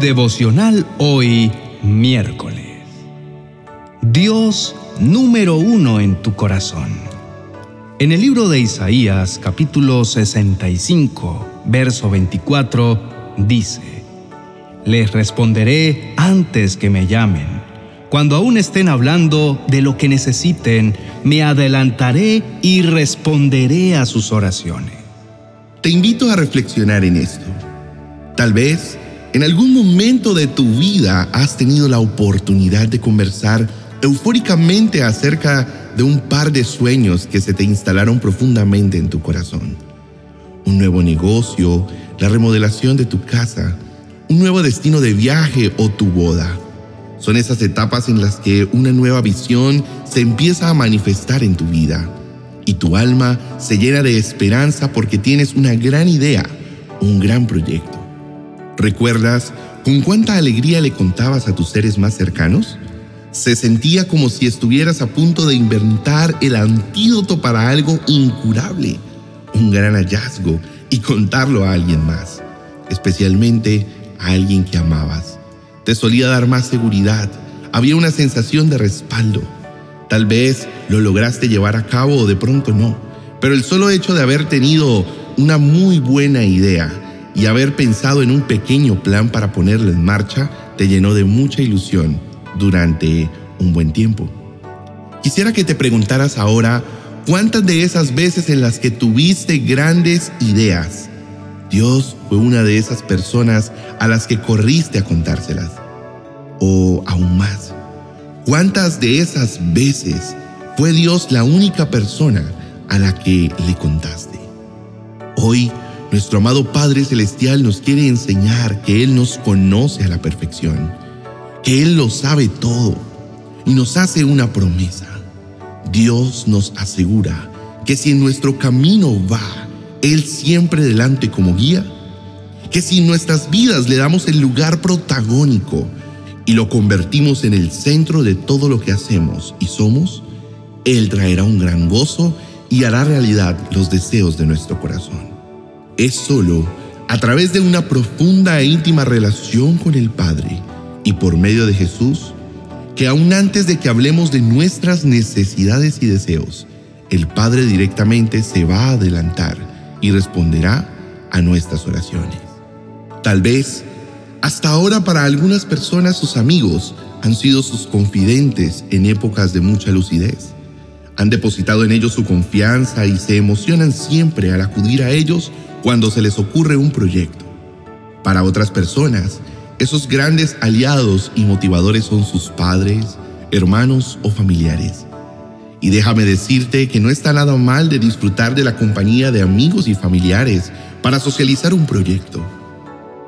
devocional hoy, miércoles. Dios número uno en tu corazón. En el libro de Isaías, capítulo 65, verso 24, dice, Les responderé antes que me llamen. Cuando aún estén hablando de lo que necesiten, me adelantaré y responderé a sus oraciones. Te invito a reflexionar en esto. Tal vez en algún momento de tu vida has tenido la oportunidad de conversar eufóricamente acerca de un par de sueños que se te instalaron profundamente en tu corazón. Un nuevo negocio, la remodelación de tu casa, un nuevo destino de viaje o tu boda. Son esas etapas en las que una nueva visión se empieza a manifestar en tu vida y tu alma se llena de esperanza porque tienes una gran idea, un gran proyecto. ¿Recuerdas con cuánta alegría le contabas a tus seres más cercanos? Se sentía como si estuvieras a punto de inventar el antídoto para algo incurable, un gran hallazgo, y contarlo a alguien más, especialmente a alguien que amabas. Te solía dar más seguridad, había una sensación de respaldo. Tal vez lo lograste llevar a cabo o de pronto no, pero el solo hecho de haber tenido una muy buena idea, y haber pensado en un pequeño plan para ponerlo en marcha te llenó de mucha ilusión durante un buen tiempo. Quisiera que te preguntaras ahora cuántas de esas veces en las que tuviste grandes ideas, Dios fue una de esas personas a las que corriste a contárselas. O aún más, cuántas de esas veces fue Dios la única persona a la que le contaste. Hoy, nuestro amado Padre Celestial nos quiere enseñar que Él nos conoce a la perfección, que Él lo sabe todo y nos hace una promesa. Dios nos asegura que si en nuestro camino va Él siempre delante como guía, que si en nuestras vidas le damos el lugar protagónico y lo convertimos en el centro de todo lo que hacemos y somos, Él traerá un gran gozo y hará realidad los deseos de nuestro corazón. Es solo a través de una profunda e íntima relación con el Padre y por medio de Jesús que aún antes de que hablemos de nuestras necesidades y deseos, el Padre directamente se va a adelantar y responderá a nuestras oraciones. Tal vez, hasta ahora para algunas personas sus amigos han sido sus confidentes en épocas de mucha lucidez. Han depositado en ellos su confianza y se emocionan siempre al acudir a ellos cuando se les ocurre un proyecto. Para otras personas, esos grandes aliados y motivadores son sus padres, hermanos o familiares. Y déjame decirte que no está nada mal de disfrutar de la compañía de amigos y familiares para socializar un proyecto.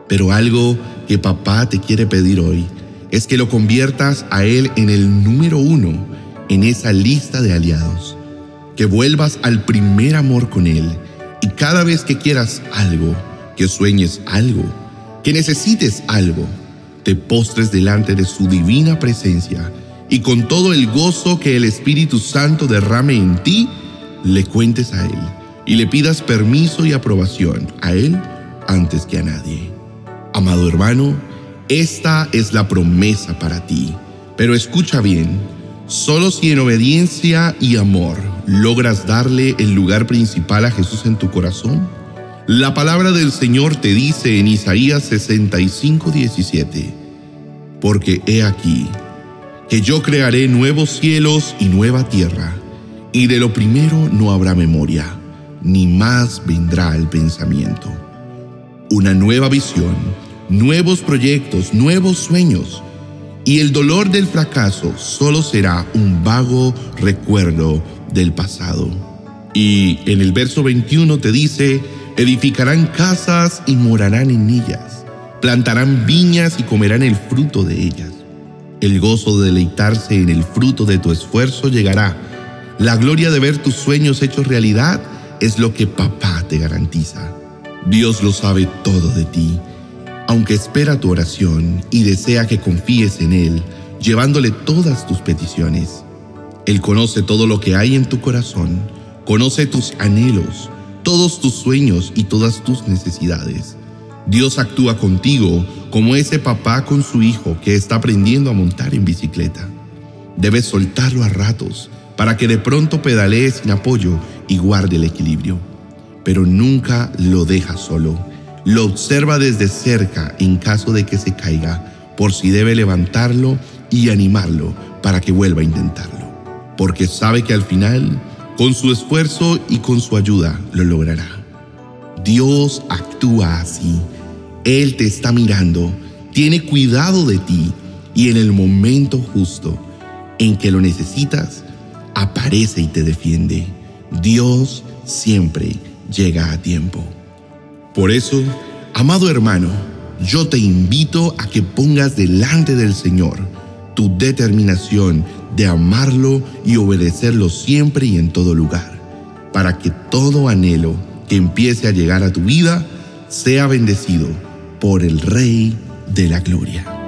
Pero algo que papá te quiere pedir hoy es que lo conviertas a él en el número uno en esa lista de aliados. Que vuelvas al primer amor con él y cada vez que quieras algo, que sueñes algo, que necesites algo, te postres delante de su divina presencia y con todo el gozo que el Espíritu Santo derrame en ti, le cuentes a Él y le pidas permiso y aprobación a Él antes que a nadie. Amado hermano, esta es la promesa para ti, pero escucha bien, Solo si en obediencia y amor logras darle el lugar principal a Jesús en tu corazón, la palabra del Señor te dice en Isaías 65, 17, porque he aquí que yo crearé nuevos cielos y nueva tierra, y de lo primero no habrá memoria, ni más vendrá el pensamiento. Una nueva visión, nuevos proyectos, nuevos sueños, y el dolor del fracaso solo será un vago recuerdo del pasado. Y en el verso 21 te dice, edificarán casas y morarán en ellas, plantarán viñas y comerán el fruto de ellas. El gozo de deleitarse en el fruto de tu esfuerzo llegará. La gloria de ver tus sueños hechos realidad es lo que papá te garantiza. Dios lo sabe todo de ti aunque espera tu oración y desea que confíes en Él, llevándole todas tus peticiones. Él conoce todo lo que hay en tu corazón, conoce tus anhelos, todos tus sueños y todas tus necesidades. Dios actúa contigo como ese papá con su hijo que está aprendiendo a montar en bicicleta. Debes soltarlo a ratos para que de pronto pedalee sin apoyo y guarde el equilibrio. Pero nunca lo deja solo. Lo observa desde cerca en caso de que se caiga, por si debe levantarlo y animarlo para que vuelva a intentarlo. Porque sabe que al final, con su esfuerzo y con su ayuda, lo logrará. Dios actúa así. Él te está mirando, tiene cuidado de ti y en el momento justo en que lo necesitas, aparece y te defiende. Dios siempre llega a tiempo. Por eso, amado hermano, yo te invito a que pongas delante del Señor tu determinación de amarlo y obedecerlo siempre y en todo lugar, para que todo anhelo que empiece a llegar a tu vida sea bendecido por el Rey de la Gloria.